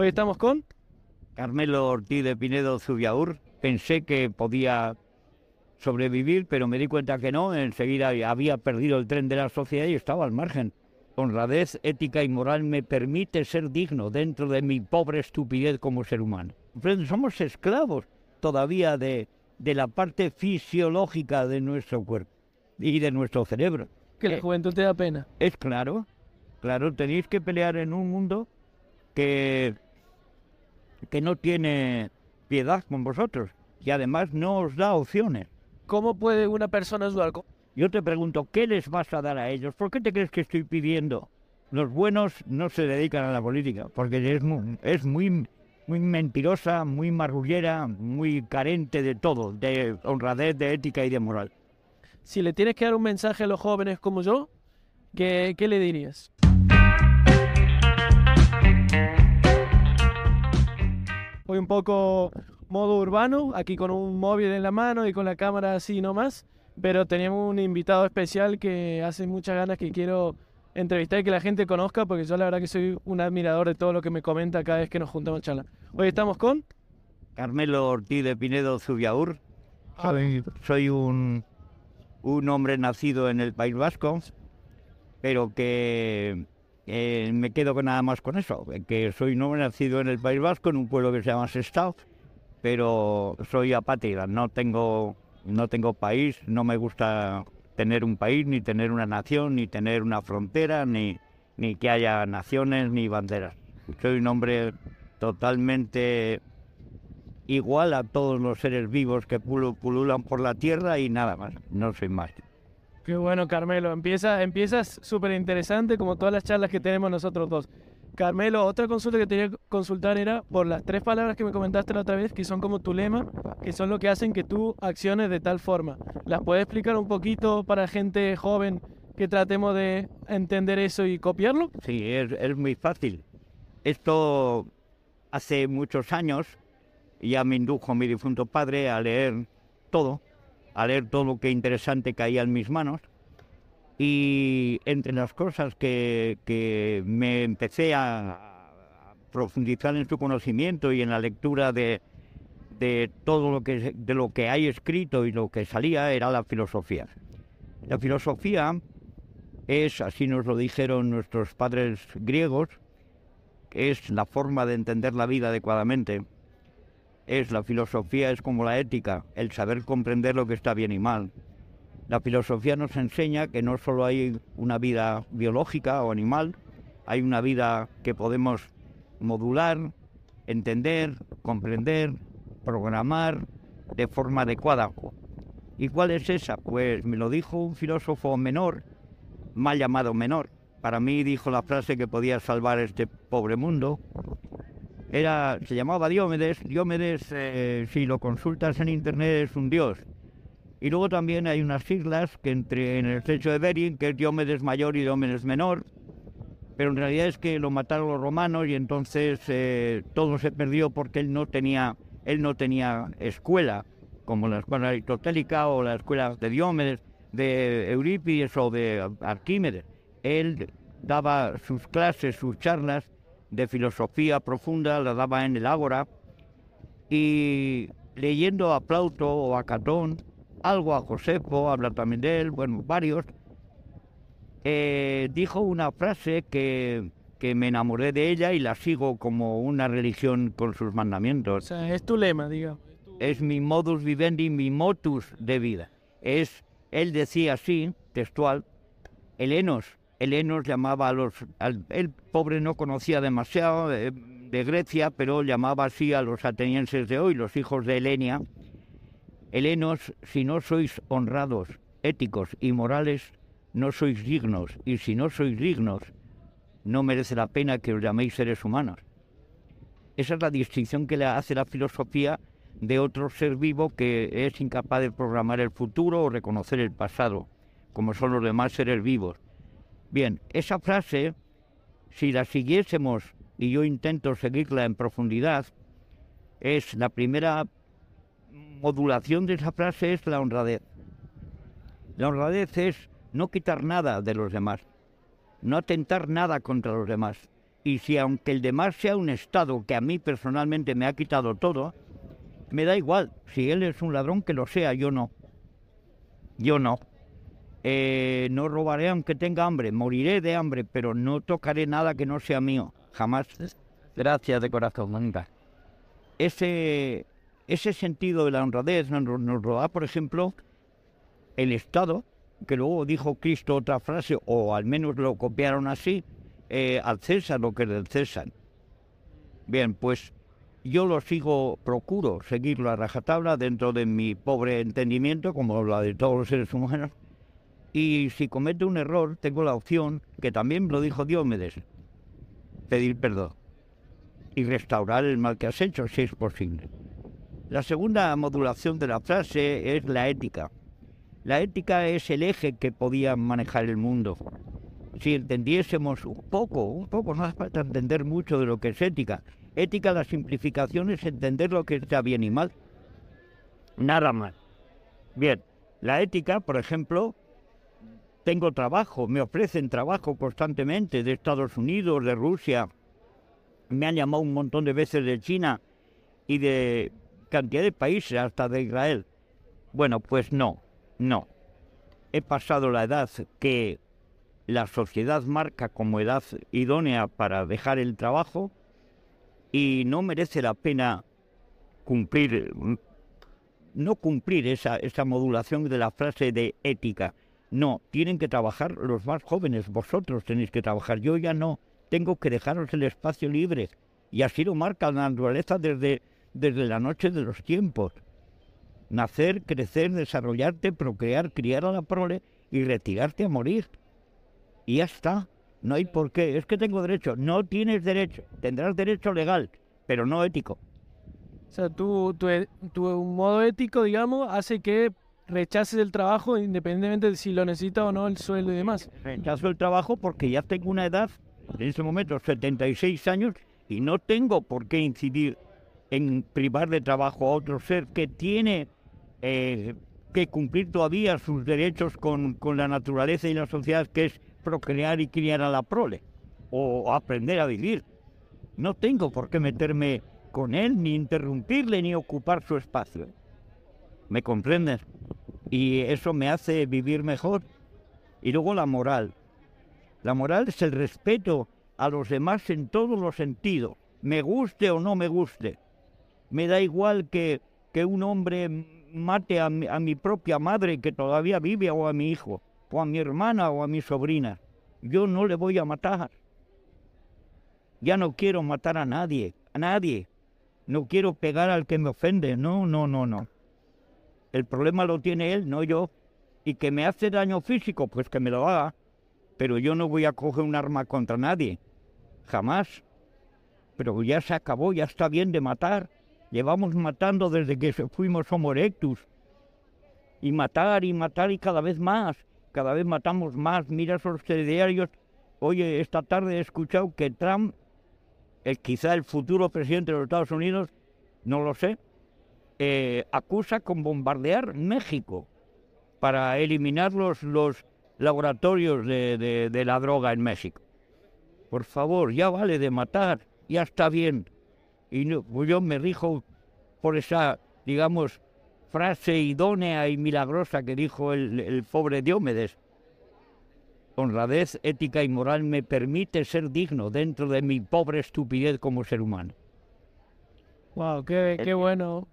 Hoy estamos con Carmelo Ortiz de Pinedo Zubiaur. Pensé que podía sobrevivir, pero me di cuenta que no. Enseguida había perdido el tren de la sociedad y estaba al margen. Honradez ética y moral me permite ser digno dentro de mi pobre estupidez como ser humano. Somos esclavos todavía de, de la parte fisiológica de nuestro cuerpo y de nuestro cerebro. Que la Eh, juventud te da pena. Es claro, claro, tenéis que pelear en un mundo que, que no tiene piedad con vosotros y además no os da opciones. ¿Cómo puede una persona ayudar? Co- Yo te pregunto, ¿qué les vas a dar a ellos? ¿Por qué te crees que estoy pidiendo? Los buenos no se dedican a la política, porque es muy, es muy, muy mentirosa, muy marrullera, muy carente de todo, de honradez, de ética y de moral. Si le tienes que dar un mensaje a los jóvenes como yo, ¿qué, qué le dirías? Voy un poco modo urbano, aquí con un móvil en la mano y con la cámara así nomás, pero tenemos un invitado especial que hace muchas ganas que quiero entrevistar y que la gente conozca, porque yo la verdad que soy un admirador de todo lo que me comenta cada vez que nos juntamos a charlar. Hoy estamos con... Carmelo Ortiz de Pinedo Zubiaur. Soy un, un hombre nacido en el País Vasco, pero que eh, me quedo con nada más con eso, que soy hombre nacido en el País Vasco, en un pueblo que se llama Sestao, pero soy apátrida, no tengo, no tengo país, no me gusta tener un país, ni tener una nación, ni tener una frontera, ni, ni que haya naciones ni banderas. Soy un hombre totalmente igual a todos los seres vivos que pulu- pululan por la tierra y nada más, no soy más. Qué bueno, Carmelo. Empieza, empiezas súper interesante como todas las charlas que tenemos nosotros dos. Carmelo, otra consulta que quería consultar era por las tres palabras que me comentaste la otra vez, que son como tu lema, que son lo que hacen que tú acciones de tal forma. ¿Las puedes explicar un poquito para gente joven que tratemos de entender eso y copiarlo? Sí, es muy fácil. Esto hace muchos años ya me indujo mi difunto padre a leer todo, a leer todo lo que interesante caía en mis manos. Y entre las cosas que, que me empecé a, a profundizar en su conocimiento y en la lectura de, de todo lo que, de lo que hay escrito y lo que salía era la filosofía. La filosofía es, así nos lo dijeron nuestros padres griegos, es la forma de entender la vida adecuadamente. Es la filosofía, es como la ética, el saber comprender lo que está bien y mal. La filosofía nos enseña que no solo hay una vida biológica o animal, hay una vida que podemos modular, entender, comprender, programar de forma adecuada. ¿Y cuál es esa? Pues me lo dijo un filósofo menor, mal llamado menor. Para mí dijo la frase que podía salvar este pobre mundo. Era, se llamaba Diómedes. Diómedes, eh, si lo consultas en internet, es un dios. Y luego también hay unas siglas que entre en el estrecho de Bering, que es Diómedes mayor y Diómedes menor. Pero en realidad es que lo mataron los romanos y entonces eh, todo se perdió porque él no tenía, él no tenía escuela, como la escuela aristotélica o la escuela de Diómedes, de Eurípides o de Arquímedes. Él daba sus clases, sus charlas de filosofía profunda, las daba en el Ágora y leyendo a Plauto o a Catón, algo a Josefo, habla también de él, bueno, varios, eh, dijo una frase que, que me enamoré de ella y la sigo como una religión con sus O mandamientos. sea, es tu lema, digamos. Es mi modus vivendi, mi motus de vida. Es, él decía así, textual, Helenos. Helenos llamaba a los, el pobre no conocía demasiado de, de Grecia, pero llamaba así a los atenienses de hoy, los hijos de Helenia. Helenos, si no sois honrados, éticos y morales, no sois dignos, y si no sois dignos, no merece la pena que os llaméis seres humanos. Esa es la distinción que le hace la filosofía de otro ser vivo que es incapaz de programar el futuro o reconocer el pasado, como son los demás seres vivos. Bien, esa frase, si la siguiésemos, y yo intento seguirla en profundidad, es la primera modulación de esa frase es la honradez. La honradez es no quitar nada de los demás, no atentar nada contra los demás, Y si aunque el demás sea un Estado que a mí personalmente me ha quitado todo, me da igual. Si él es un ladrón, que lo sea, yo no. Yo no. Eh, no robaré aunque tenga hambre, moriré de hambre, pero no tocaré nada que no sea mío, jamás. Gracias de corazón, nunca. Ese, ese sentido de la honradez nos, nos lo da, por ejemplo, el Estado, que luego dijo Cristo otra frase, o al menos lo copiaron así, eh, al César lo que es del César. Bien, pues yo lo sigo, procuro seguirlo a rajatabla dentro de mi pobre entendimiento, como la de todos los seres humanos, y si comete un error, tengo la opción, que también lo dijo Diomedes, pedir perdón y restaurar el mal que has hecho, si es posible. La segunda modulación de la frase es la ética. La ética es el eje que podía manejar el mundo. Si entendiésemos un poco, un poco, no hace falta entender mucho de lo que es ética. Ética, la simplificación es entender lo que está bien y mal. Nada más. Bien, la ética, por ejemplo, tengo trabajo, me ofrecen trabajo constantemente de Estados Unidos, de Rusia, me han llamado un montón de veces de China y de cantidad de países, hasta de Israel. Bueno, pues no, no. He pasado la edad que la sociedad marca como edad idónea para dejar el trabajo y no merece la pena cumplir, no cumplir esa, esa modulación de la frase de ética. No, tienen que trabajar los más jóvenes, vosotros tenéis que trabajar, yo ya no, tengo que dejaros el espacio libre. Y así lo marca la naturaleza desde, desde la noche de los tiempos. Nacer, crecer, desarrollarte, procrear, criar a la prole y retirarte a morir. Y ya está. No hay por qué. Es que tengo derecho. No tienes derecho. Tendrás derecho legal, pero no ético. O sea, tu, tu, tu modo ético, digamos, hace que rechaces el trabajo independientemente de si lo necesita o no el sueldo y demás. Rechazo el trabajo porque ya tengo una edad, en ese momento 76 años, y no tengo por qué incidir en privar de trabajo a otro ser que tiene eh, que cumplir todavía sus derechos con, con la naturaleza y la sociedad, que es procrear y criar a la prole, o aprender a vivir. No tengo por qué meterme con él, ni interrumpirle, ni ocupar su espacio. ¿Me comprendes? Y eso me hace vivir mejor. Y luego la moral. La moral es el respeto a los demás en todos los sentidos, me guste o no me guste. Me da igual que, que un hombre mate a mi, a mi propia madre que todavía vive o a mi hijo, o a mi hermana o a mi sobrina. Yo no le voy a matar. Ya no quiero matar a nadie, a nadie. No quiero pegar al que me ofende. No, no, no, no. El problema lo tiene él, no yo. Y que me hace daño físico, pues que me lo haga. Pero yo no voy a coger un arma contra nadie. Jamás. Pero ya se acabó, ya está bien de matar. Llevamos matando desde que fuimos Homo erectus. Y matar y matar y cada vez más. Cada vez matamos más. Mira esos telediarios. Oye, esta tarde he escuchado que Trump, el, quizá el futuro presidente de los Estados Unidos, no lo sé, eh, acusa con bombardear México para eliminar los, los laboratorios de, de, de la droga en México. Por favor, ya vale de matar, ya está bien. Y no, pues yo me rijo por esa, digamos, frase idónea y milagrosa que dijo el, el pobre Diómedes. Honradez ética y moral me permite ser digno dentro de mi pobre estupidez como ser humano. Wow, qué, qué bueno.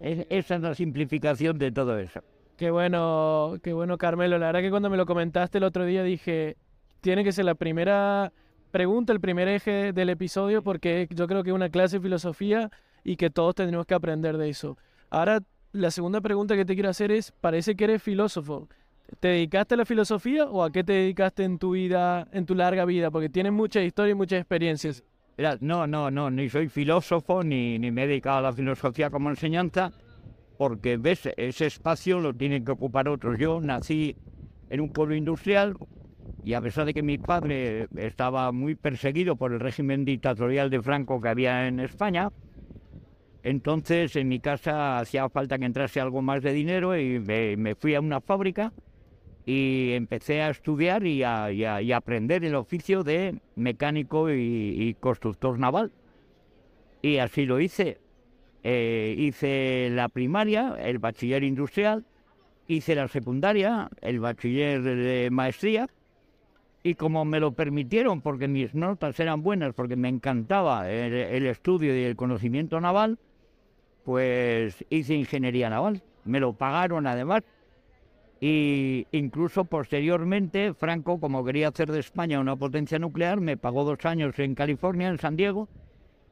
Es, esa es la simplificación de todo eso. Qué bueno, qué bueno, Carmelo. La verdad que cuando me lo comentaste el otro día dije, tiene que ser la primera pregunta, el primer eje del episodio, porque yo creo que es una clase de filosofía y que todos tendremos que aprender de eso. Ahora, la segunda pregunta que te quiero hacer es, parece que eres filósofo. ¿Te dedicaste a la filosofía o a qué te dedicaste en tu vida, en tu larga vida? Porque tienes mucha historia y muchas experiencias. No, no, no, ni soy filósofo, ni, ni me he dedicado a la filosofía como enseñanza, porque ves, ese espacio lo tienen que ocupar otros. Yo nací en un pueblo industrial y a pesar de que mi padre estaba muy perseguido por el régimen dictatorial de Franco que había en España, entonces en mi casa hacía falta que entrase algo más de dinero y me fui a una fábrica y empecé a estudiar y a, y a- y aprender el oficio de mecánico y, y constructor naval. Y así lo hice. Eh, hice la primaria, el bachiller industrial, hice la secundaria, el bachiller de maestría, y como me lo permitieron, porque mis notas eran buenas, porque me encantaba el, el estudio y el conocimiento naval, pues hice ingeniería naval. Me lo pagaron además. Y incluso posteriormente, Franco, como quería hacer de España una potencia nuclear, me pagó dos años en California, en San Diego,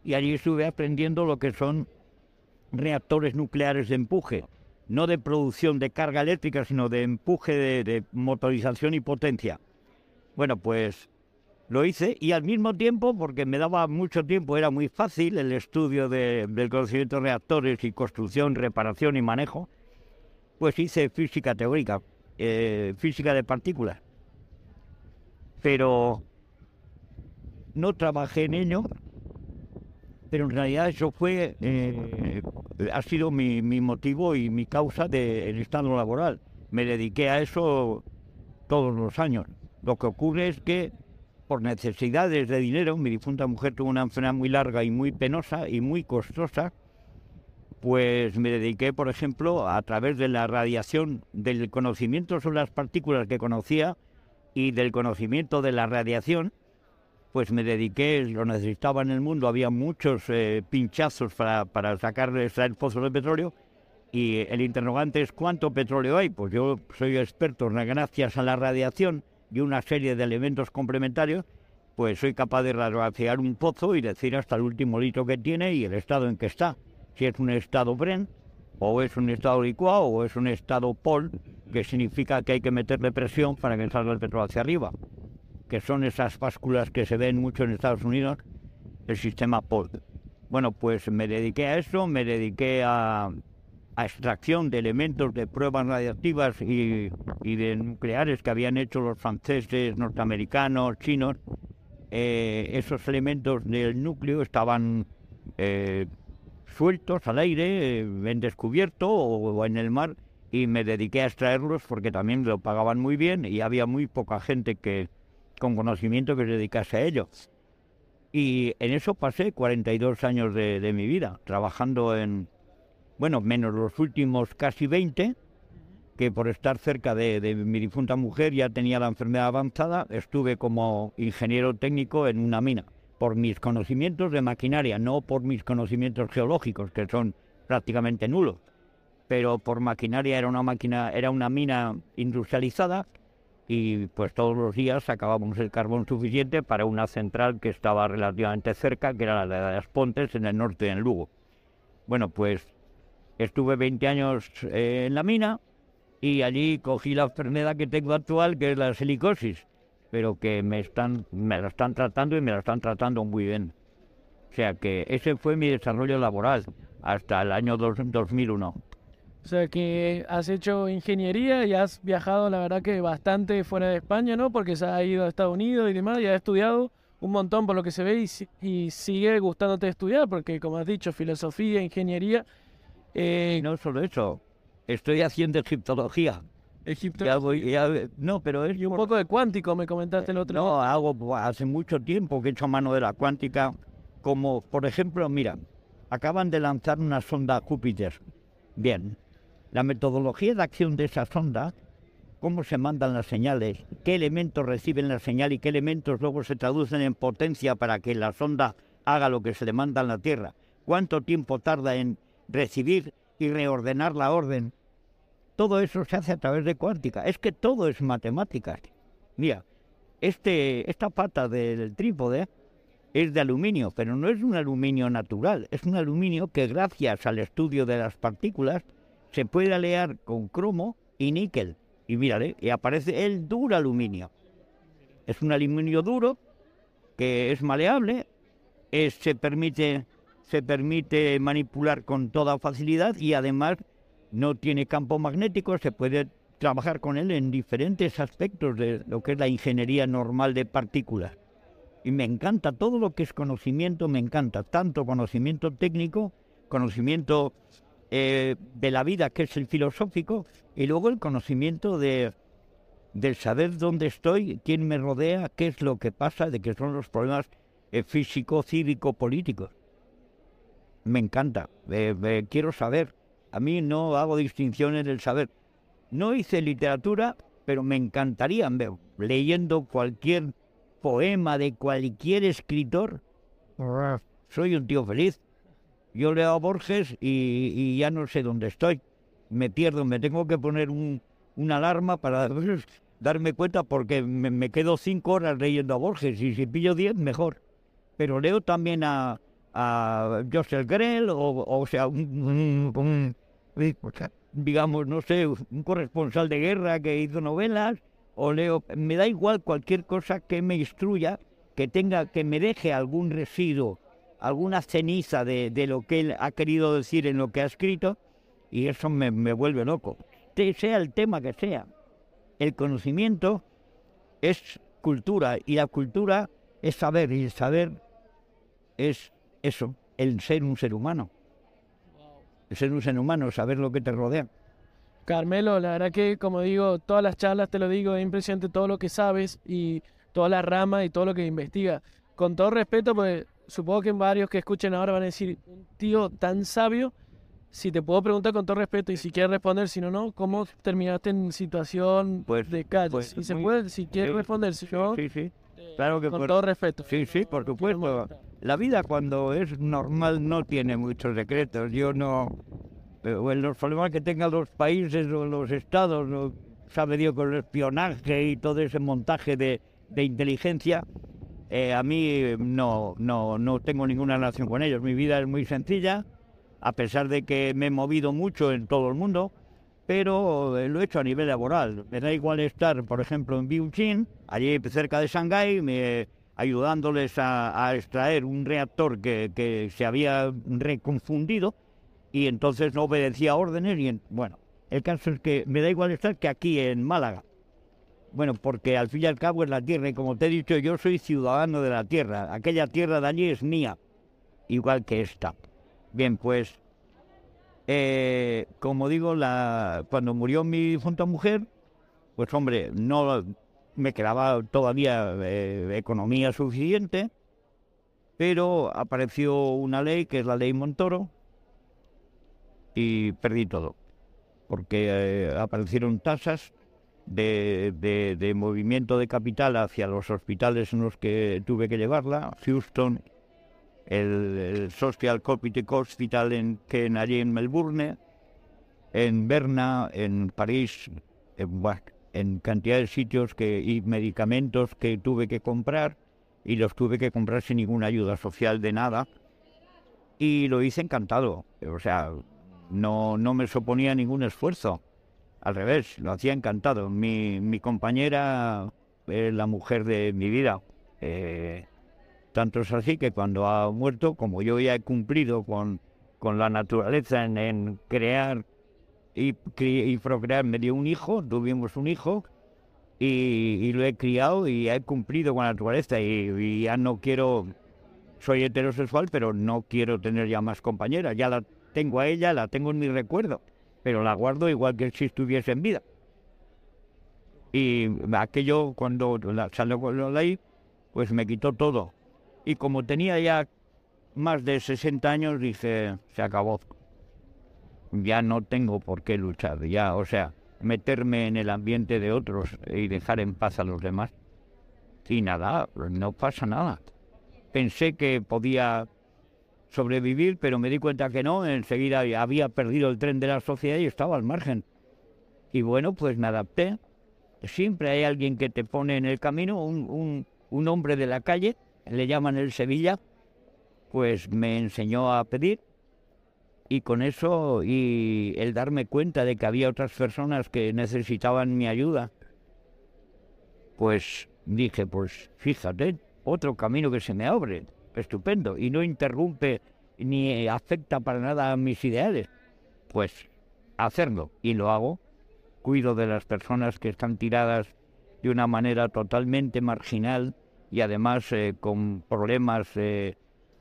y allí estuve aprendiendo lo que son reactores nucleares de empuje, no de producción de carga eléctrica, sino de empuje de, motorización y potencia. Bueno, pues lo hice y al mismo tiempo, porque me daba mucho tiempo, era muy fácil el estudio de- del conocimiento de reactores y construcción, reparación y manejo, pues hice física teórica, eh, física de partículas. Pero no trabajé en ello, pero en realidad eso fue, eh, ha sido mi, mi motivo y mi causa del estado laboral. Me dediqué a eso todos los años. Lo que ocurre es que por necesidades de dinero, mi difunta mujer tuvo una enfermedad muy larga y muy penosa y muy costosa, pues me dediqué, por ejemplo, a través de la radiación, del conocimiento sobre las partículas que conocía y del conocimiento de la radiación, pues me dediqué, lo necesitaba en el mundo, había muchos eh, pinchazos para, para sacar, extraer de petróleo, y el interrogante es ¿cuánto petróleo hay? Pues yo soy experto gracias a la radiación y una serie de elementos complementarios, pues soy capaz de radiografiar un pozo y decir hasta el último litro que tiene y el estado en que está. Si es un estado Bren, o es un estado licuado, o es un estado POL, que significa que hay que meterle presión para que salga el petróleo hacia arriba, que son esas básculas que se ven mucho en Estados Unidos, el sistema POL. Bueno, pues me dediqué a eso, me dediqué a, a extracción de elementos de pruebas radiactivas y, y de nucleares que habían hecho los franceses, norteamericanos, chinos. Eh, esos elementos del núcleo estaban eh, sueltos al aire, eh, en descubierto o, en el mar, y me dediqué a extraerlos porque también lo pagaban muy bien y había muy poca gente que con conocimiento que se dedicase a ello. Y en eso pasé 42 años de, de mi vida, trabajando en, bueno, menos los últimos casi 20, que por estar cerca de, de mi difunta mujer ya tenía la enfermedad avanzada, estuve como ingeniero técnico en una mina, por mis conocimientos de maquinaria, no por mis conocimientos geológicos, que son prácticamente nulos, pero por maquinaria era una máquina, era una mina industrializada y pues todos los días sacábamos el carbón suficiente para una central que estaba relativamente cerca, que era la de las Pontes en el norte, en Lugo. Bueno, pues estuve 20 años eh, en la mina y allí cogí la enfermedad que tengo actual, que es la silicosis, pero que me están me la están tratando y me la están tratando muy bien. O sea que ese fue mi desarrollo laboral hasta el año dos- 2001. O sea que has hecho ingeniería y has viajado, la verdad que bastante fuera de España, ¿no? Porque se ha ido a Estados Unidos y demás y has estudiado un montón por lo que se ve y, y sigue gustándote estudiar, porque como has dicho, filosofía, ingeniería, eh, Y no solo eso, estoy haciendo egiptología. Egipto Ya voy- ya- no, pero es y un por- poco de cuántico, me comentaste el otro día. No, hago hace mucho tiempo que he hecho mano de la cuántica, como por ejemplo, mira, acaban de lanzar una sonda a Júpiter. Bien, la metodología de acción de esa sonda, cómo se mandan las señales, qué elementos reciben la señal y qué elementos luego se traducen en potencia para que la sonda haga lo que se le manda en la Tierra, cuánto tiempo tarda en recibir y reordenar la orden. Todo eso se hace a través de cuántica. Es que todo es matemáticas. Mira, este, esta pata del trípode es de aluminio, pero no es un aluminio natural, es un aluminio que gracias al estudio de las partículas se puede alear con cromo y níquel. Y mírale, y aparece el duro aluminio. Es un aluminio duro que es maleable, se, permite, se permite manipular con toda facilidad y además no tiene campo magnético, se puede trabajar con él en diferentes aspectos de lo que es la ingeniería normal de partículas. Y me encanta todo lo que es conocimiento, me encanta tanto conocimiento técnico, conocimiento eh, de la vida, que es el filosófico, y luego el conocimiento de, saber dónde estoy, quién me rodea, qué es lo que pasa, de qué son los problemas eh, físico, cívico, políticos. Me encanta, quiero saber. A mí no hago distinciones del saber. No hice literatura, pero me encantaría ver, leyendo cualquier poema de cualquier escritor. Soy un tío feliz. Yo leo a Borges y, y ya no sé dónde estoy. Me pierdo, me tengo que poner un, una alarma para darme cuenta porque me, me quedo cinco horas leyendo a Borges y si pillo diez, mejor. Pero leo también a, a Joseph Grell o, o sea, un, un- un- digamos, no sé, un corresponsal de guerra que hizo novelas o leo, me da igual cualquier cosa que me instruya, que tenga, que me deje algún residuo, alguna ceniza de, lo que él ha querido decir en lo que ha escrito y eso me, me vuelve loco. Sea el tema que sea. El conocimiento es cultura y la cultura es saber y el saber es eso, el ser un ser humano. Ser un ser humano, saber lo que te rodea. Carmelo, la verdad que, como digo, todas las charlas te lo digo, es impresionante todo lo que sabes y toda la rama y todo lo que investiga. Con todo respeto, pues supongo que varios que escuchen ahora van a decir, un tío tan sabio, si te puedo preguntar con todo respeto y si quieres responder, si no, no, ¿cómo terminaste en situación Pues- de calle? pues si se muy- puede, si quieres responder, si yo, Sí, sí. eh, claro que con por- todo respeto. Sí, sí, por supuesto. La vida cuando es normal no tiene muchos secretos. Yo no... Pero los problemas que tengan los países o los estados, no sabe Dios con el espionaje y todo ese montaje de, inteligencia, eh, a mí no, no, no tengo ninguna relación con ellos. Mi vida es muy sencilla, a pesar de que me he movido mucho en todo el mundo, pero lo he hecho a nivel laboral. Me da igual estar, por ejemplo, en Biuchin, allí cerca de Shanghái, ayudándoles a, extraer un reactor que, que se había reconfundido y entonces no obedecía órdenes y en- bueno, el caso es que me da igual estar que aquí en Málaga. Bueno, porque al fin y al cabo es la tierra y como te he dicho yo soy ciudadano de la tierra. Aquella tierra de allí es mía, igual que esta. Bien, pues eh, como digo, cuando murió mi difunta mujer, pues hombre, no me quedaba todavía eh, economía suficiente, pero apareció una ley que es la ley Montoro y perdí todo, porque eh, aparecieron tasas de, de- movimiento de capital hacia los hospitales en los que tuve que llevarla, Houston, el, Social Copytech Hospital en, que en, en Melbourne, en Berna, en París, en, buah, en cantidad de sitios que, y medicamentos que tuve que comprar y los tuve que comprar sin ninguna ayuda social de nada. Y lo hice encantado, o sea, no, no me suponía ningún esfuerzo. Al revés, lo hacía encantado. Mi, mi compañera es la mujer de mi vida. Eh, tanto es así que cuando ha muerto, como yo ya he cumplido con, con la naturaleza en, en crear y, y procrear, me dio un hijo, tuvimos un hijo y, lo he criado y he cumplido con la naturaleza y, y ya no quiero, soy heterosexual, pero no quiero tener ya más compañeras. Ya la tengo a ella, la tengo en mi recuerdo, pero la guardo igual que si estuviese en vida. Y aquello, cuando la, salió con la ley, pues me quitó todo. Y como tenía ya más de 60 años, dije, se acabó. Ya no tengo por qué luchar, ya, o sea, meterme en el ambiente de otros y dejar en paz a los demás. Y nada, no pasa nada. Pensé que podía sobrevivir, pero me di cuenta que no. Enseguida había perdido el tren de la sociedad y estaba al margen. Y bueno, pues me adapté. Siempre hay alguien que te pone en el camino, un, un, un hombre de la calle, le llaman el Sevilla, pues me enseñó a pedir y con eso y el darme cuenta de que había otras personas que necesitaban mi ayuda, pues dije, pues fíjate, otro camino que se me abre, estupendo, y no interrumpe ni afecta para nada a mis ideales, pues hacerlo y lo hago. Cuido de las personas que están tiradas de una manera totalmente marginal y además eh, con problemas eh,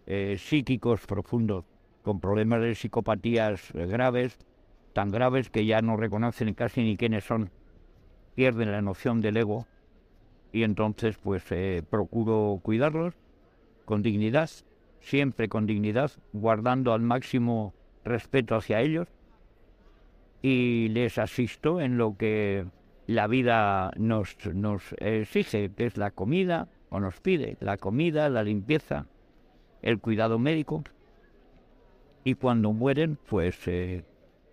eh, psíquicos profundos, con problemas de psicopatías eh, graves, tan graves que ya no reconocen casi ni quiénes son. pierden la noción del ego y entonces pues eh, procuro cuidarlos con dignidad, siempre con dignidad, guardando al máximo respeto hacia ellos y les asisto en lo que la vida nos, nos exige, que es la comida, o nos pide, la comida, la limpieza, el cuidado médico. Y cuando mueren, pues eh,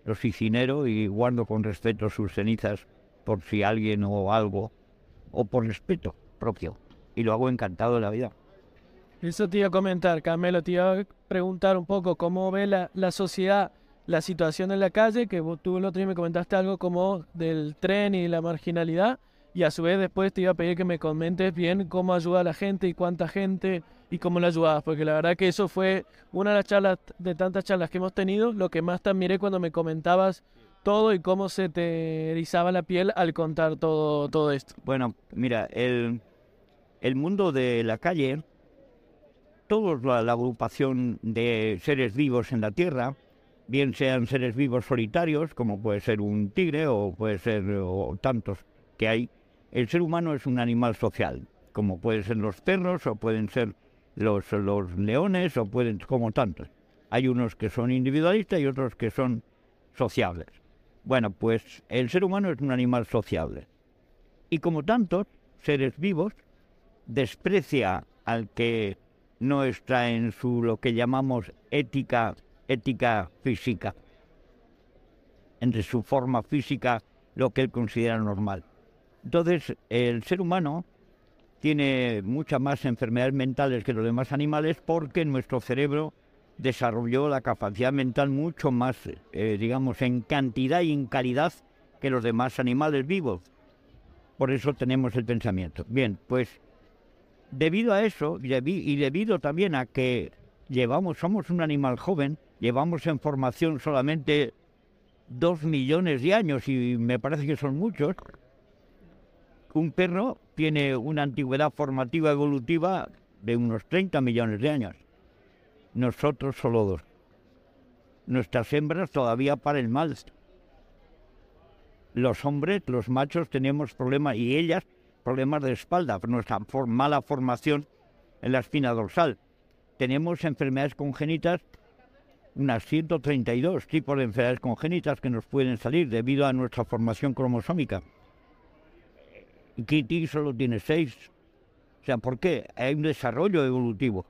los incinero y guardo con respeto sus cenizas por si alguien o algo, o por respeto propio. Y lo hago encantado de la vida. Eso te iba a comentar, Carmelo, te iba a preguntar un poco cómo ve la, la sociedad la situación en la calle, que tú el otro día me comentaste algo como del tren y la marginalidad, y a su vez después te iba a pedir que me comentes bien cómo ayuda a la gente y cuánta gente y cómo la ayudabas, porque la verdad que eso fue una de las charlas, de tantas charlas que hemos tenido, lo que más te admiré cuando me comentabas todo y cómo se te erizaba la piel al contar todo, todo esto. Bueno, mira, el, el mundo de la calle, toda la agrupación de seres vivos en la Tierra, bien sean seres vivos solitarios, como puede ser un tigre o puede ser o tantos que hay, el ser humano es un animal social, como pueden ser los perros o pueden ser los, leones o pueden como tantos. Hay unos que son individualistas y otros que son sociables. Bueno, pues el ser humano es un animal sociable. Y como tantos seres vivos, desprecia al que no está en su lo que llamamos ética ética física, entre su forma física, lo que él considera normal. Entonces, el ser humano tiene muchas más enfermedades mentales que los demás animales porque nuestro cerebro desarrolló la capacidad mental mucho más, eh, digamos, en cantidad y en calidad que los demás animales vivos. Por eso tenemos el pensamiento. Bien, pues debido a eso y debido también a que llevamos, somos un animal joven, llevamos en formación solamente dos millones de años y me parece que son muchos. Un perro tiene una antigüedad formativa evolutiva de unos 30 millones de años. Nosotros solo dos. Nuestras hembras todavía para el mal. Los hombres, los machos, tenemos problemas y ellas problemas de espalda, por nuestra mala formación en la espina dorsal. Tenemos enfermedades congénitas unas 132 tipos de enfermedades congénitas que nos pueden salir debido a nuestra formación cromosómica. Kitty solo tiene 6. O sea, ¿por qué? Hay un desarrollo evolutivo.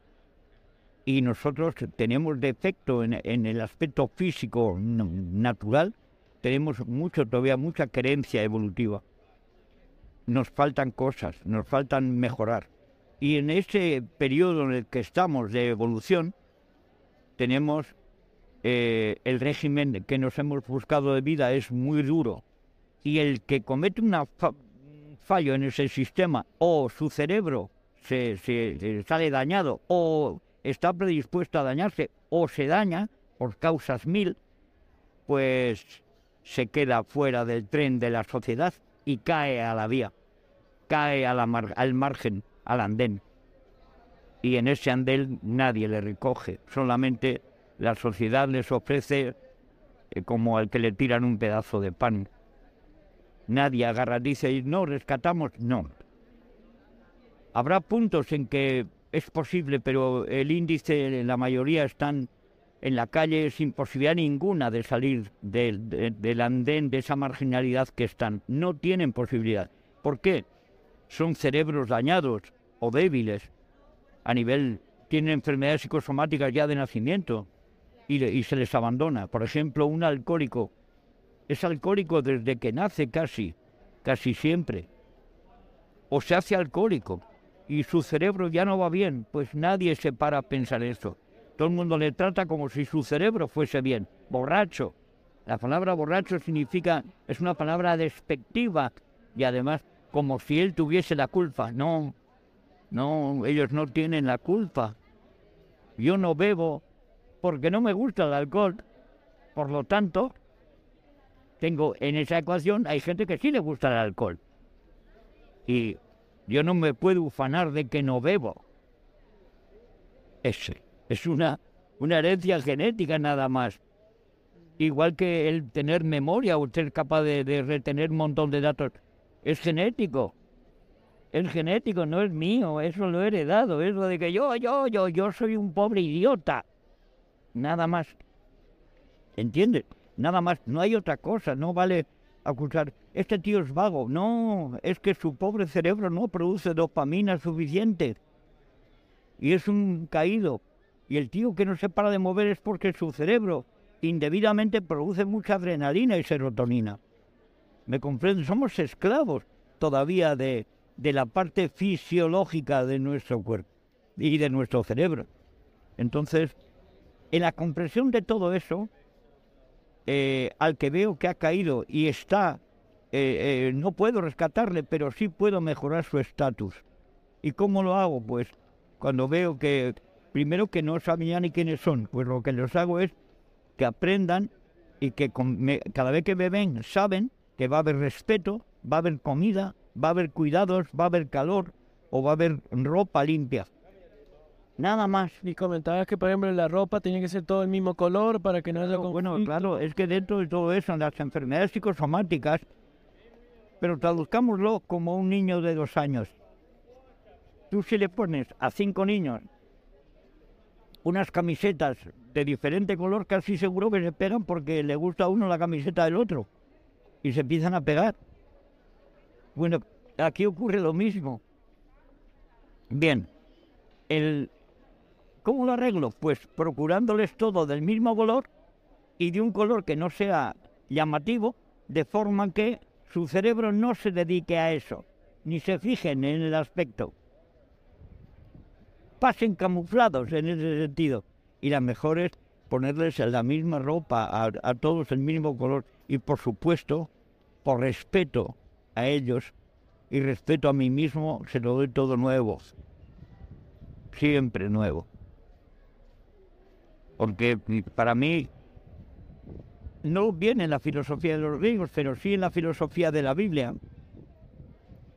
Y nosotros tenemos defecto en, el aspecto físico natural, tenemos mucho, todavía mucha querencia evolutiva. Nos faltan cosas, nos faltan mejorar. Y en ese periodo en el que estamos de evolución, tenemos eh, el régimen que nos hemos buscado de vida es muy duro y el que comete un fallo en ese sistema o su cerebro se, sale dañado o está predispuesto a dañarse o se daña por causas mil, pues se queda fuera del tren de la sociedad y cae a la vía, cae al margen, al andén. Y en ese andén nadie le recoge, solamente la sociedad les ofrece eh, como al que le tiran un pedazo de pan. Nadie agarra, dice, no, rescatamos, no. Habrá puntos en que es posible, pero el índice, la mayoría están en la calle sin posibilidad ninguna de salir del, del andén, de esa marginalidad que están. No tienen posibilidad. ¿Por qué? Son cerebros dañados o débiles a nivel, tienen enfermedades psicosomáticas ya de nacimiento y, se les abandona. Por ejemplo, un alcohólico es alcohólico desde que nace casi, casi siempre. O se hace alcohólico y su cerebro ya no va bien, pues nadie se para a pensar eso. Todo el mundo le trata como si su cerebro fuese bien. Borracho. La palabra borracho significa, es una palabra despectiva y además como si él tuviese la culpa. No, no, ellos no tienen la culpa. Yo no bebo porque no me gusta el alcohol. Por lo tanto, tengo en esa ecuación, hay gente que sí le gusta el alcohol. Y yo no me puedo ufanar de que no bebo. Es, es una, una herencia genética nada más. Igual que el tener memoria o ser capaz de, retener un montón de datos. Es genético. Es genético, no es mío, eso lo he heredado, es lo de que yo, yo, yo, yo soy un pobre idiota. Nada más. ¿Entiendes? Nada más, no hay otra cosa, no vale acusar, este tío es vago. No, es que su pobre cerebro no produce dopamina suficiente. Y es un caído. Y el tío que no se para de mover es porque su cerebro indebidamente produce mucha adrenalina y serotonina. ¿Me comprende? Somos esclavos todavía de, de la parte fisiológica de nuestro cuerpo y de nuestro cerebro. Entonces, en la comprensión de todo eso, eh, al que veo que ha caído y está, eh, eh, no puedo rescatarle, pero sí puedo mejorar su estatus. ¿Y cómo lo hago? Pues cuando veo que, primero que no sabían ni quiénes son, pues lo que les hago es que aprendan y que cada vez que beben saben que va a haber respeto, va a haber comida, va a haber cuidados, va a haber calor o va a haber ropa limpia. Nada más. Y comentabas que, por ejemplo, la ropa tiene que ser todo el mismo color para que no haya Bueno, claro, es que dentro de todo eso, en las enfermedades psicosomáticas, pero traduzcámoslo como un niño de dos años. Tú si le pones a cinco niños unas camisetas de diferente color, casi seguro que se pegan porque le gusta a uno la camiseta del otro. Y se empiezan a pegar. Bueno, aquí ocurre lo mismo. Bien, el, ¿Cómo lo arreglo? Pues procurándoles todo del mismo color y de un color que no sea llamativo, de forma que su cerebro no se dedique a eso, ni se fijen en el aspecto. Pasen camuflados en ese sentido. Y la mejor es ponerles la misma ropa, a, a todos el mismo color. Y por supuesto, por respeto a ellos y respeto a mí mismo, se lo doy todo nuevo. Siempre nuevo. Porque para mí no viene en la filosofía de los griegos, pero sí en la filosofía de la Biblia.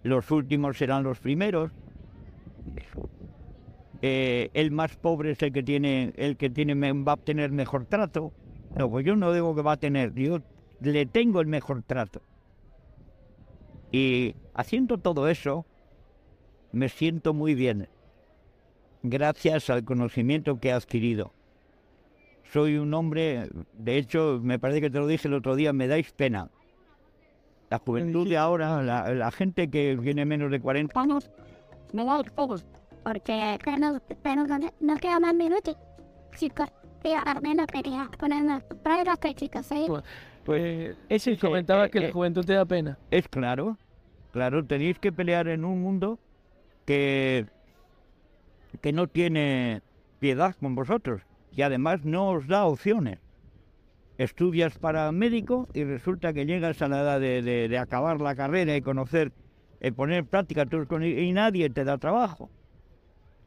Los últimos serán los primeros. Eh, el más pobre es el que tiene, el que tiene va a tener mejor trato. No, pues yo no digo que va a tener, yo le tengo el mejor trato. Y haciendo todo eso, me siento muy bien, gracias al conocimiento que he adquirido soy un hombre, de hecho, me parece que te lo dije el otro día, me dais pena. La juventud de ahora, la, gente que tiene menos de 40 años, me dais pena, porque no, pero no queda más minutos. Chicos, Armena quería ponerme pruebas críticas, ¿sí? Pues, pues ese comentaba que la juventud te da pena. Es claro, claro, tenéis que pelear en un mundo que, que no tiene piedad con vosotros y además no os da opciones. Estudias para médico y resulta que llegas a la edad de, acabar la carrera y conocer, y poner práctica y nadie te da trabajo.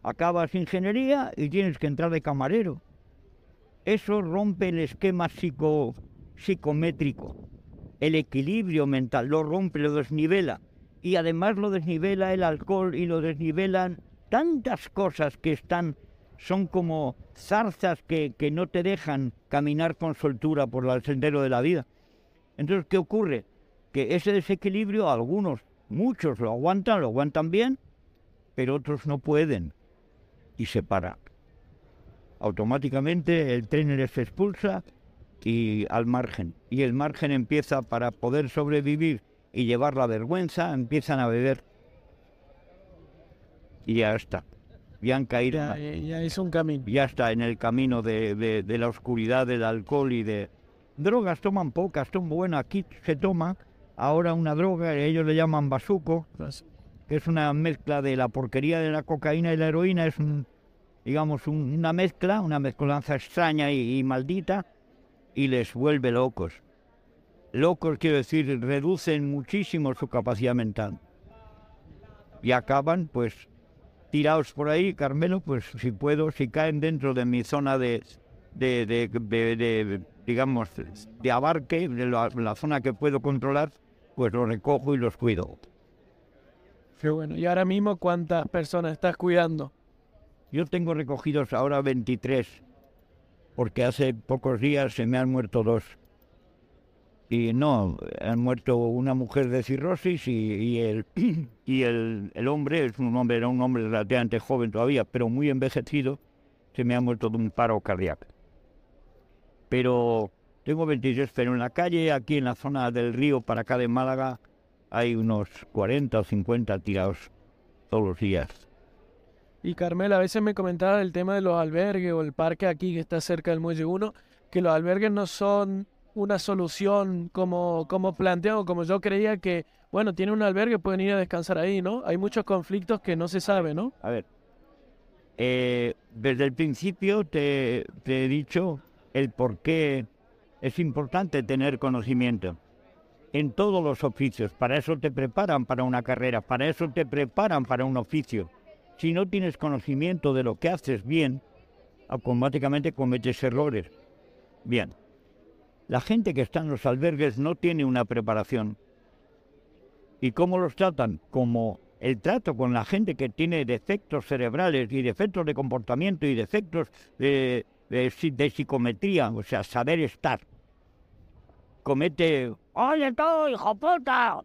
Acabas ingeniería y tienes que entrar de camarero. Eso rompe el esquema psico, psicométrico, el equilibrio mental, lo rompe, lo desnivela. Y además lo desnivela el alcohol y lo desnivelan tantas cosas que están son como zarzas que, no te dejan caminar con soltura por el sendero de la vida. Entonces, ¿qué ocurre? Que ese desequilibrio, algunos, muchos lo aguantan, lo aguantan bien, pero otros no pueden y se para. Automáticamente el tren les expulsa y al margen. Y el margen empieza para poder sobrevivir y llevar la vergüenza, empiezan a beber. Y ya está ya han caído. Ya, es un camino. Ya está en el camino de, la oscuridad del alcohol y de drogas. Toman pocas, son buenas. Aquí se toma ahora una droga, ellos le llaman basuco, que es una mezcla de la porquería de la cocaína y la heroína. Es un, digamos, una mezcla, una mezcolanza extraña y maldita, y les vuelve locos. Locos quiero decir, reducen muchísimo su capacidad mental. Y acaban, pues, tirados por ahí, Carmelo, pues si puedo, si caen dentro de mi zona de, de, digamos, de abarque, de la, zona que puedo controlar, pues los recojo y los cuido. Qué bueno. ¿Y ahora mismo cuántas personas estás cuidando? Yo tengo recogidos ahora 23, porque hace pocos días se me han muerto dos. Y no, han muerto una mujer de cirrosis y, el, y el, el hombre, es un hombre, era un hombre relativamente joven todavía, pero muy envejecido, se me ha muerto de un paro cardíaco. Pero tengo 26, pero en la calle, aquí en la zona del río, para acá de Málaga, hay unos 40 o 50 tirados todos los días. Y Carmela, a veces me comentaba el tema de los albergues o el parque aquí que está cerca del Muelle 1, que los albergues no son una solución como, como planteado, como yo creía que, bueno, tiene un albergue, pueden ir a descansar ahí, ¿no? Hay muchos conflictos que no se sabe, ¿no? A ver, eh, desde el principio te, te he dicho el por qué es importante tener conocimiento en todos los oficios. Para eso te preparan para una carrera, para eso te preparan para un oficio. Si no tienes conocimiento de lo que haces bien, automáticamente cometes errores. Bien, la gente que está en los albergues no tiene una preparación. ¿Y cómo los tratan? Como el trato con la gente que tiene defectos cerebrales y defectos de comportamiento y defectos de, psicometría, o sea, saber estar. Comete, oye tú, hijo puta.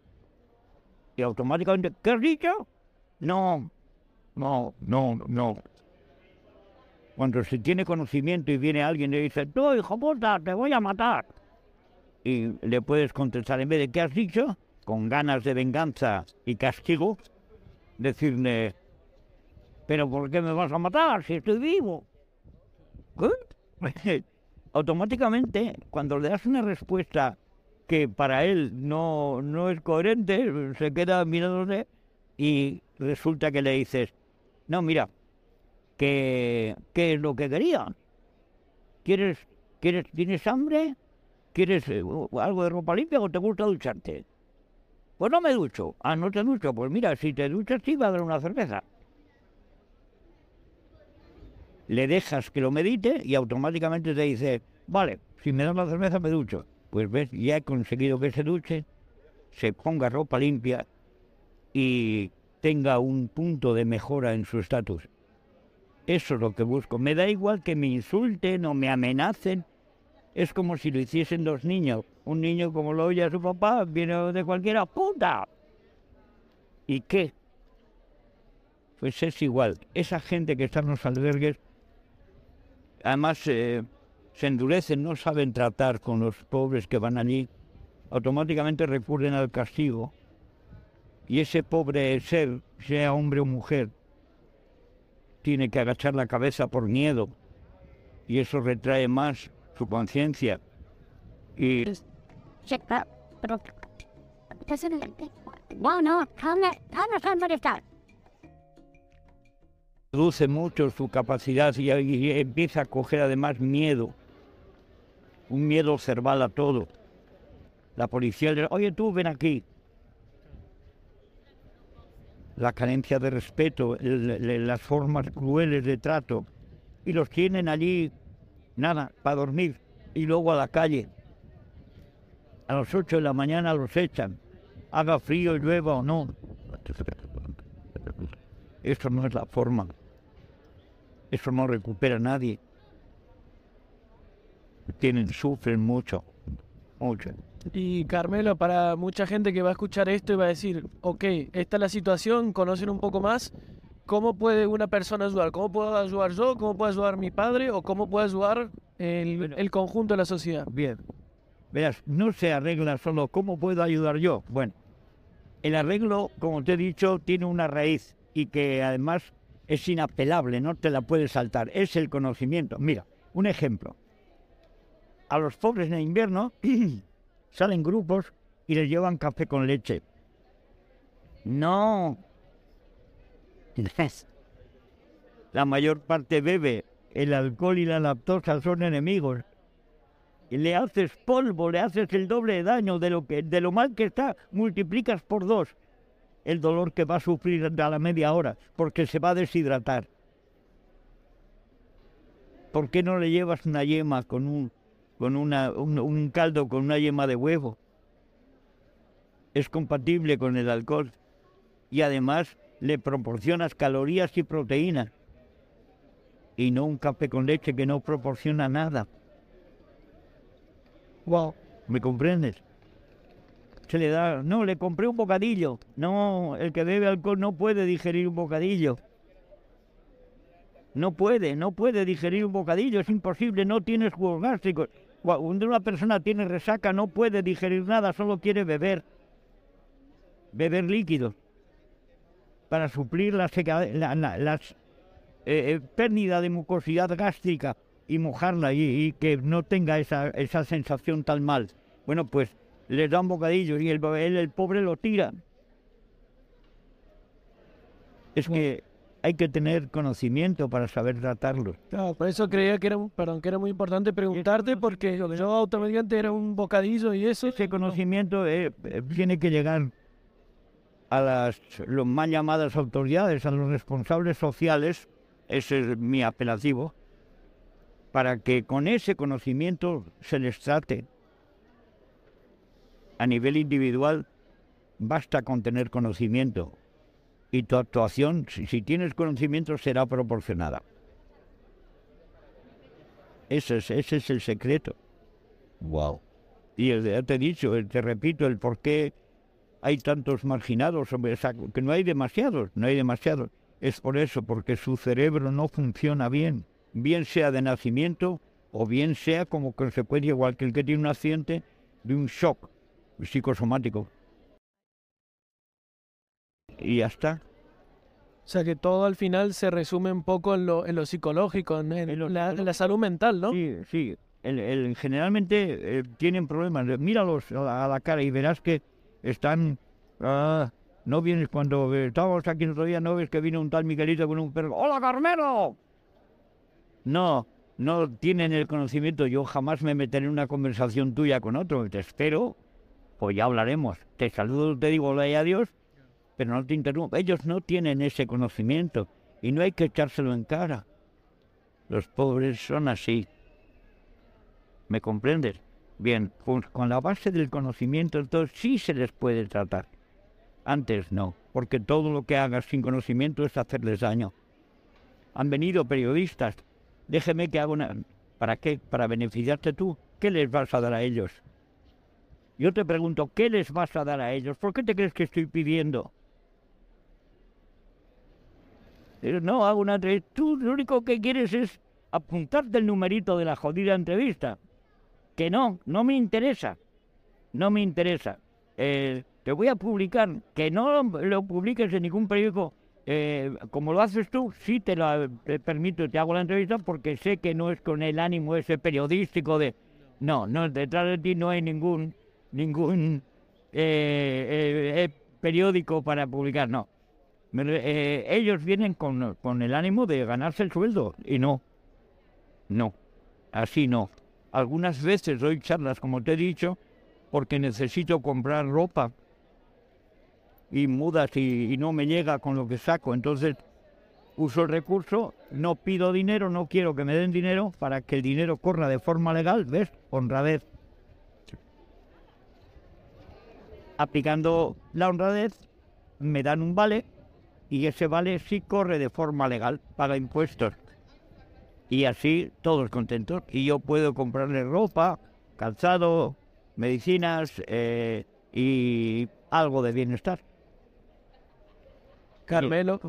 Y automáticamente, ¿qué has dicho? No, no, no, no. Cuando se tiene conocimiento y viene alguien y dice, tú, hijo puta, te voy a matar. Y le puedes contestar, en vez de ¿qué has dicho? Con ganas de venganza y castigo, decirle, pero ¿por qué me vas a matar si estoy vivo? ¿Qué? Automáticamente, cuando le das una respuesta que para él no, no es coherente, se queda mirándose y resulta que le dices, no, mira, que, ¿qué es lo que quería? ¿Quieres, quieres, ¿Tienes hambre? ¿Quieres eh, algo de ropa limpia o te gusta ducharte? Pues no me ducho. Ah, no te ducho. Pues mira, si te duchas, sí va a dar una cerveza. Le dejas que lo medite y automáticamente te dice, vale, si me das la cerveza me ducho. Pues ves, ya he conseguido que se duche, se ponga ropa limpia y tenga un punto de mejora en su estatus. Eso es lo que busco. Me da igual que me insulten o me amenacen. Es como si lo hiciesen dos niños. Un niño como lo oye a su papá, viene de cualquiera, puta. ¿Y qué? Pues es igual. Esa gente que está en los albergues, además eh, se endurecen, no saben tratar con los pobres que van allí, automáticamente recurren al castigo. Y ese pobre ser, sea hombre o mujer, tiene que agachar la cabeza por miedo. Y eso retrae más su conciencia. Y reduce mucho su capacidad y, empieza a coger además miedo. Un miedo cerval a todo. La policía le oye tú, ven aquí. La carencia de respeto, las formas crueles de trato. Y los tienen allí, nada, para dormir. Y luego a la calle. A las 8 de la mañana los echan. Haga frío, llueva o no. Eso no es la forma. Eso no recupera a nadie. Tienen, sufren mucho, mucho. Y Carmelo, para mucha gente que va a escuchar esto y va a decir, ok, esta es la situación, conocen un poco más, ¿cómo puede una persona ayudar? ¿Cómo puedo ayudar yo? ¿Cómo puede ayudar mi padre? ¿O cómo puede ayudar el, Bueno. el conjunto de la sociedad? Bien. Verás, no se arregla solo cómo puedo ayudar yo. Bueno, el arreglo, como te he dicho, tiene una raíz y que además es inapelable, no te la puedes saltar. Es el conocimiento. Mira, un ejemplo. A los pobres en invierno salen grupos y les llevan café con leche. No. La mayor parte bebe. El alcohol y la lactosa son enemigos y le haces polvo, le haces el doble de daño de lo mal que está, multiplicas por dos el dolor que va a sufrir a la media hora, porque se va a deshidratar. ¿Por qué no le llevas una yema con un con un, un caldo con una yema de huevo? Es compatible con el alcohol y además le proporcionas calorías y proteínas y no un café con leche que no proporciona nada. Wow. ¿Me comprendes? se le da, no, le compré un bocadillo. No, el que bebe alcohol no puede digerir un bocadillo. No puede, no puede digerir un bocadillo, es imposible, no tienes jugos gástricos. Cuando una persona tiene resaca no puede digerir nada, solo quiere beber. Beber líquidos para suplir la, seca, la, la- las eh, eh, pérdida de mucosidad gástrica y mojarla y, y que no tenga esa, esa sensación tan mal. Bueno, pues les da un bocadillo y el, el, el pobre lo tira. Es que hay que tener conocimiento para saber tratarlo. Claro, por eso creía que era, perdón, que era muy importante preguntarte porque yo automáticamente era un bocadillo y eso. Ese conocimiento eh, eh, tiene que llegar a las los mal llamadas autoridades, a los responsables sociales, ese es mi apelativo, para que con ese conocimiento se les trate. A nivel individual, basta con tener conocimiento y tu actuación, si, tienes conocimiento, será proporcionada. Ese es, ese es el secreto. Wow. Y ya te he dicho, te repito, el por qué hay tantos marginados, o sea, que no hay demasiados, no hay demasiados. Es por eso, porque su cerebro no funciona bien, bien sea de nacimiento o bien sea como consecuencia, igual que el que tiene un accidente, de un shock psicosomático. Y ya está. O sea que todo al final se resume un poco en lo, en lo psicológico, en, en En lo la, la salud mental, ¿no? Sí, sí. El, el- generalmente eh, tienen problemas. Míralos a la cara y verás que están... ah, no vienes cuando eh, estábamos aquí el otro día, no ves que vino un tal Miguelito con un perro. ¡Hola, Carmelo! No, no tienen el conocimiento. Yo jamás me meteré en una conversación tuya con otro. Te espero, pues ya hablaremos. Te saludo, te digo hola y adiós, pero no te interrumpo. Ellos no tienen ese conocimiento y no hay que echárselo en cara. Los pobres son así. ¿Me comprendes? Bien, pues con la base del conocimiento entonces sí se les puede tratar. Antes no, porque todo lo que hagas sin conocimiento es hacerles daño. Han venido periodistas. Déjeme que haga una... ¿Para qué? ¿Para beneficiarte tú? ¿Qué les vas a dar a ellos? Yo te pregunto, ¿qué les vas a dar a ellos? ¿Por qué te crees que estoy pidiendo? Eh, No, hago una entrevista. Tú lo único que quieres es apuntarte el numerito de la jodida entrevista. Que no, no me interesa. No me interesa. Eh, te voy a publicar. Que no lo publiques en ningún periódico. Eh, como lo haces tú, sí te lo permito te hago la entrevista porque sé que no es con el ánimo ese periodístico de... No, no, detrás de ti no hay ningún, ningún eh, periódico para publicar, no. Ellos vienen con, con el ánimo de ganarse el sueldo y no, no, así no. Algunas veces doy charlas, como te he dicho, porque necesito comprar ropa y mudas y, y no me llega con lo que saco. Entonces uso el recurso, no pido dinero, no quiero que me den dinero para que el dinero corra de forma legal, ¿ves? Honradez. Aplicando la honradez, me dan un vale y ese vale sí corre de forma legal, paga impuestos. Y así todos contentos. Y yo puedo comprarle ropa, calzado, medicinas eh, y algo de bienestar. Carmelo.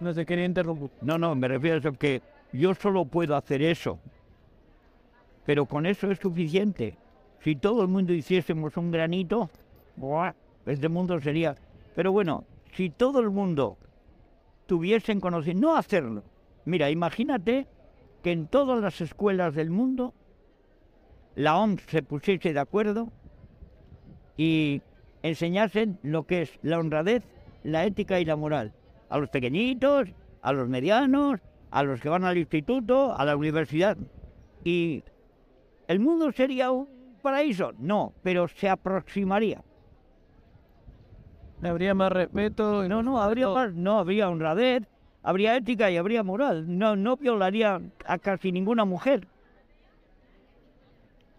No te quería interrumpir. No, no, me refiero a eso que yo solo puedo hacer eso. Pero con eso es suficiente. Si todo el mundo hiciésemos un granito, ¡buah! este mundo sería... Pero bueno, si todo el mundo tuviesen conocimiento, no hacerlo. Mira, imagínate que en todas las escuelas del mundo la OMS se pusiese de acuerdo y enseñasen lo que es la honradez, la ética y la moral. A los pequeñitos, a los medianos, a los que van al instituto, a la universidad. Y el mundo sería un paraíso. No, pero se aproximaría. Habría más respeto. y No, no, habría más, no habría honradez, habría ética y habría moral. No, no violaría a casi ninguna mujer.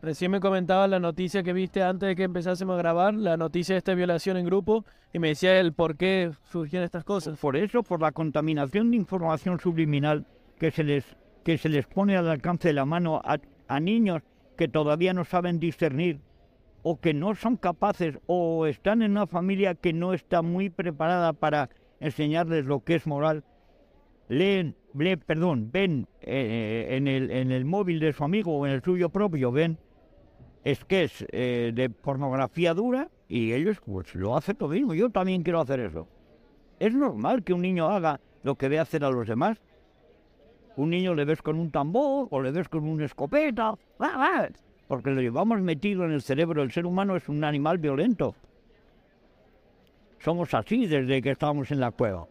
Recién me comentabas la noticia que viste antes de que empezásemos a grabar, la noticia de esta violación en grupo, y me decía el por qué surgían estas cosas. Por eso, por la contaminación de información subliminal que se les, que se les pone al alcance de la mano a, a niños que todavía no saben discernir o que no son capaces o están en una familia que no está muy preparada para enseñarles lo que es moral, leen, leen perdón, ven eh, en, el, en el móvil de su amigo o en el suyo propio, ven es eh, de pornografía dura y ellos pues lo hacen lo mismo. Yo también quiero hacer eso. Es normal que un niño haga lo que ve hacer a los demás. Un niño le ves con un tambor o le ves con una escopeta, porque lo llevamos metido en el cerebro. El ser humano es un animal violento. Somos así desde que estamos en la cueva.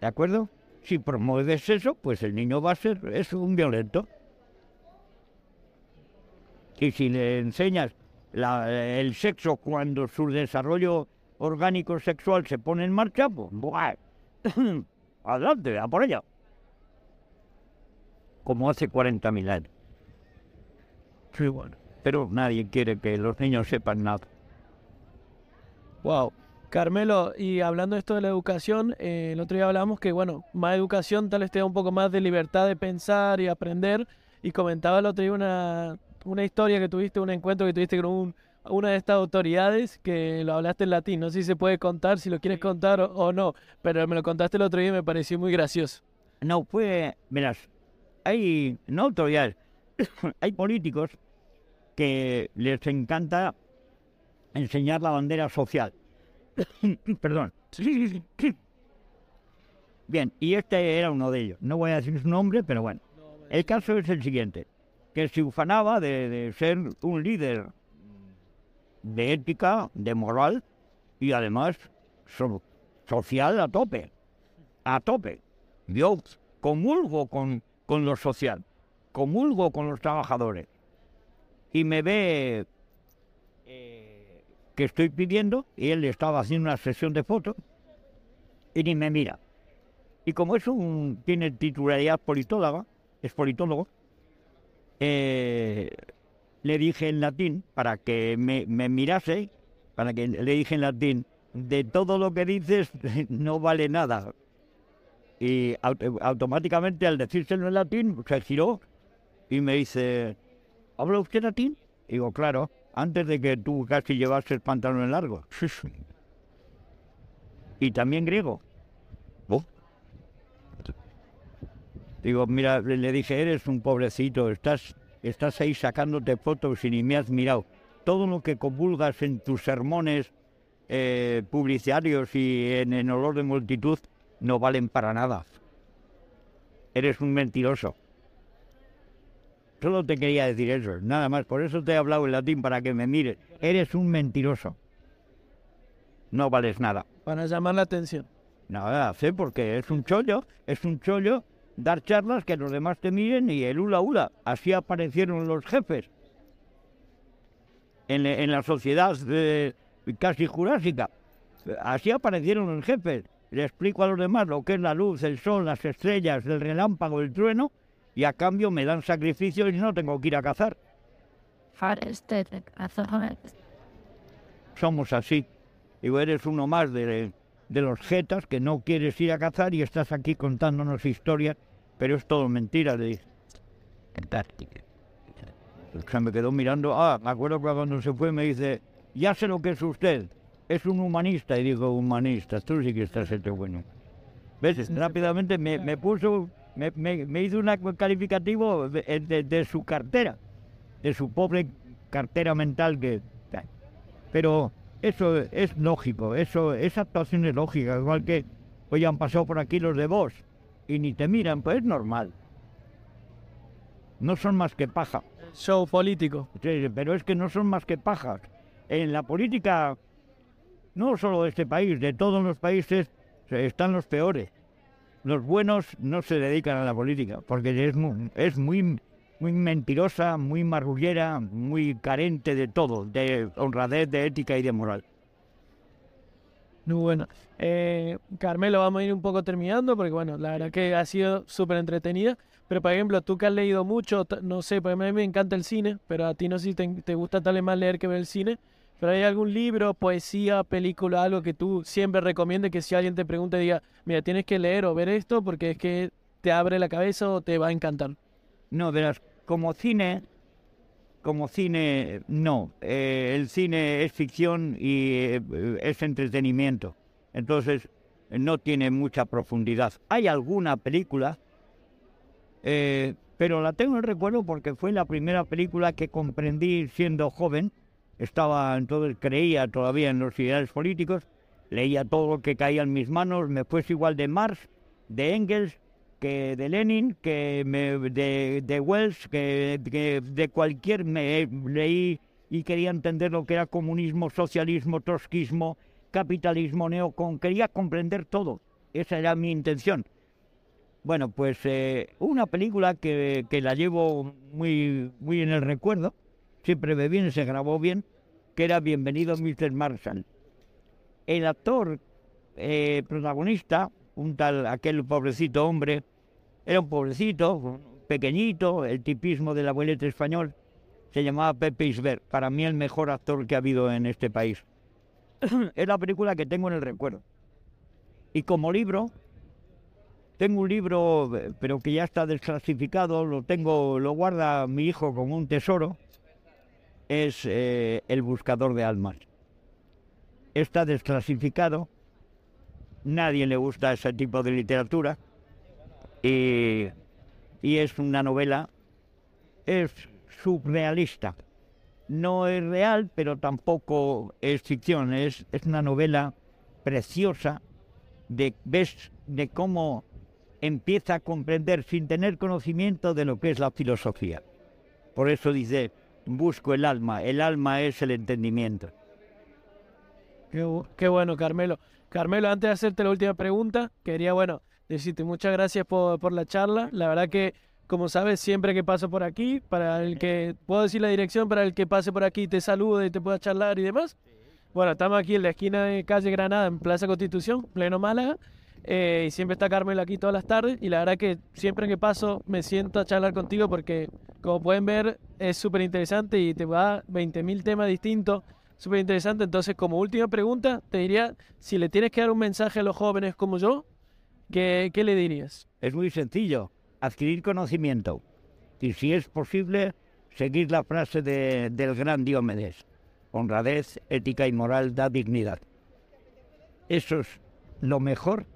¿De acuerdo? Si promueves eso, pues el niño va a ser es un violento. Y si le enseñas la- el sexo cuando su desarrollo orgánico sexual se pone en marcha, pues ¡buah! adelante, a por ella. Como hace 40.000 años. Sí, bueno. Pero nadie quiere que los niños sepan nada. Wow. Carmelo, y hablando de esto de la educación, eh, el otro día hablamos que, bueno, más educación tal vez te da un poco más de libertad de pensar y aprender. Y comentaba el otro día una, una historia que tuviste, un encuentro que tuviste con un- una de estas autoridades que lo hablaste en latín. No sé si se puede contar, si lo quieres contar o, o no, pero me lo contaste el otro día y me pareció muy gracioso. No, fue, verás, hay, no autoridades, hay políticos que les encanta enseñar la bandera social. Perdón. Bien, y este era uno de ellos. No voy a decir su nombre, pero bueno. El caso es el siguiente, que se ufanaba de, de ser un líder de ética, de moral y además so- social a tope, a tope. Yo comulgo con, con lo social, comulgo con los trabajadores y me ve eh, que estoy pidiendo y él estaba haciendo una sesión de fotos y ni me mira. Y como es un, tiene titularidad politóloga, es politólogo, eh, le dije en latín para que me, me mirase, para que le dije en latín, de todo lo que dices no vale nada. Y au- automáticamente al decírselo en latín se giró y me dice, ¿habla usted latín? Digo, claro, antes de que tú casi llevases pantalones largos. y también griego. "Oh". Digo, mira, le dije, eres un pobrecito, estás, estás ahí sacándote fotos y ni me has mirado. Todo lo que comulgas en tus sermones eh, publicitarios y en, en olor de multitud no valen para nada. Eres un mentiroso. Solo te quería decir eso, nada más. Por eso te he hablado en latín para que me mires. Eres un mentiroso. No vales nada. Para llamar la atención. Nada, sé porque es un chollo, es un chollo dar charlas que los demás te miren y el hula hula. Así aparecieron los jefes. En, la- en la sociedad eh, casi jurásica. Así aparecieron los jefes. Le explico a los demás lo que es la luz, el sol, las estrellas, el relámpago, el trueno, y a cambio me dan sacrificios y no tengo que ir a cazar. Somos así. Digo, eres uno más de, de los jetas que no quieres ir a cazar y estás aquí contándonos historias, pero es todo mentira, le dije. Se me quedó mirando, ah, me acuerdo que cuando se fue me dice, ya sé lo que es usted, es un humanista. Y digo, humanista, tú sí que estás hecho bueno. ¿Ves? Rápidamente me, me puso, me, me- me hizo un calificativo de, de- de su cartera, de su pobre cartera mental que... Pero eso es lógico, eso, esa actuación es lógica, igual que hoy han pasado por aquí los de vos y ni te miran, pues es normal. No son más que paja. Show político. Sí, pero es que no son más que pajas. En la política, no solo de este país, de todos los países, se- están los peores. Los buenos no se dedican a la política, porque es muy, es muy, mentirosa, muy marrullera, muy carente de todo, de honradez, de ética y de moral. Muy bueno. Eh, Carmelo, vamos a ir un poco terminando porque, bueno, la verdad que ha sido súper entretenida. Pero, por ejemplo, tú que has leído mucho, no sé, porque a mí me encanta el cine, pero a ti no sé si te, te gusta tal vez más leer que ver el cine. Pero hay algún libro, poesía, película, algo que tú siempre recomiendes que si alguien te pregunte, diga, mira, tienes que leer o ver esto porque es que te abre la cabeza o te va a encantar. No, verás, como cine, como cine, no. Eh, el cine es ficción y eh, es entretenimiento. Entonces, no tiene mucha profundidad. Hay alguna película, eh, pero la tengo en recuerdo porque fue la primera película que comprendí siendo joven. Estaba entonces, creía todavía en los ideales políticos, leía todo lo que caía en mis manos, me fuese igual de Marx, de Engels, que de Lenin, que me, de, de Wells, que, que de cualquier me leí y quería entender lo que era comunismo, socialismo, trotskismo, capitalismo, neocon, quería comprender todo. Esa era mi intención. Bueno, pues eh, una película que, que, la llevo muy, muy en el recuerdo, siempre me viene, se grabó bien, que era Bienvenido Mr. Marshall. El actor eh, protagonista, un tal, aquel pobrecito hombre, era un pobrecito, pequeñito, el tipismo del abuelete español, se llamaba Pepe Isbert, para mí el mejor actor que ha habido en este país. es la película que tengo en el recuerdo. Y como libro, tengo un libro, pero que ya está desclasificado, lo tengo, lo guarda mi hijo como un tesoro, es eh, El Buscador de Almas. Está desclasificado, nadie le gusta ese tipo de literatura y, y es una novela, es surrealista no es real, pero tampoco es ficción, es, es una novela preciosa de, ves, de cómo empieza a comprender sin tener conocimiento de lo que es la filosofía. Por eso dice, busco el alma, el alma es el entendimiento. Qué, bueno, Carmelo. Carmelo, antes de hacerte la última pregunta, quería, bueno, decirte muchas gracias por, por la charla. La verdad que como sabes, siempre que paso por aquí, para el que puedo decir la dirección, para el que pase por aquí te salude y te pueda charlar y demás. Bueno, estamos aquí en la esquina de calle Granada, en Plaza Constitución, pleno Málaga. Eh, y siempre está Carmelo aquí todas las tardes. Y la verdad que siempre que paso me siento a charlar contigo porque, como pueden ver, es súper interesante y te va 20.000 temas distintos. Súper interesante. Entonces, como última pregunta, te diría, si le tienes que dar un mensaje a los jóvenes como yo, ¿qué, qué le dirías? Es muy sencillo adquirir conocimiento y si es posible seguir la frase de, del gran Diomedes, honradez, ética y moral da dignidad. Eso es lo mejor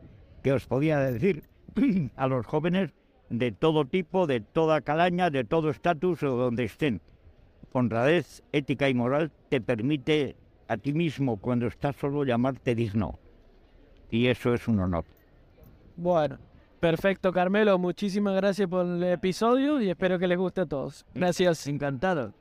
que os podía decir a los jóvenes de todo tipo, de toda calaña, de todo estatus o donde estén. Honradez, ética y moral te permite a ti mismo cuando estás solo llamarte digno. Y eso es un honor. Bueno, Perfecto, Carmelo. Muchísimas gracias por el episodio y espero que les guste a todos. Gracias. Encantado.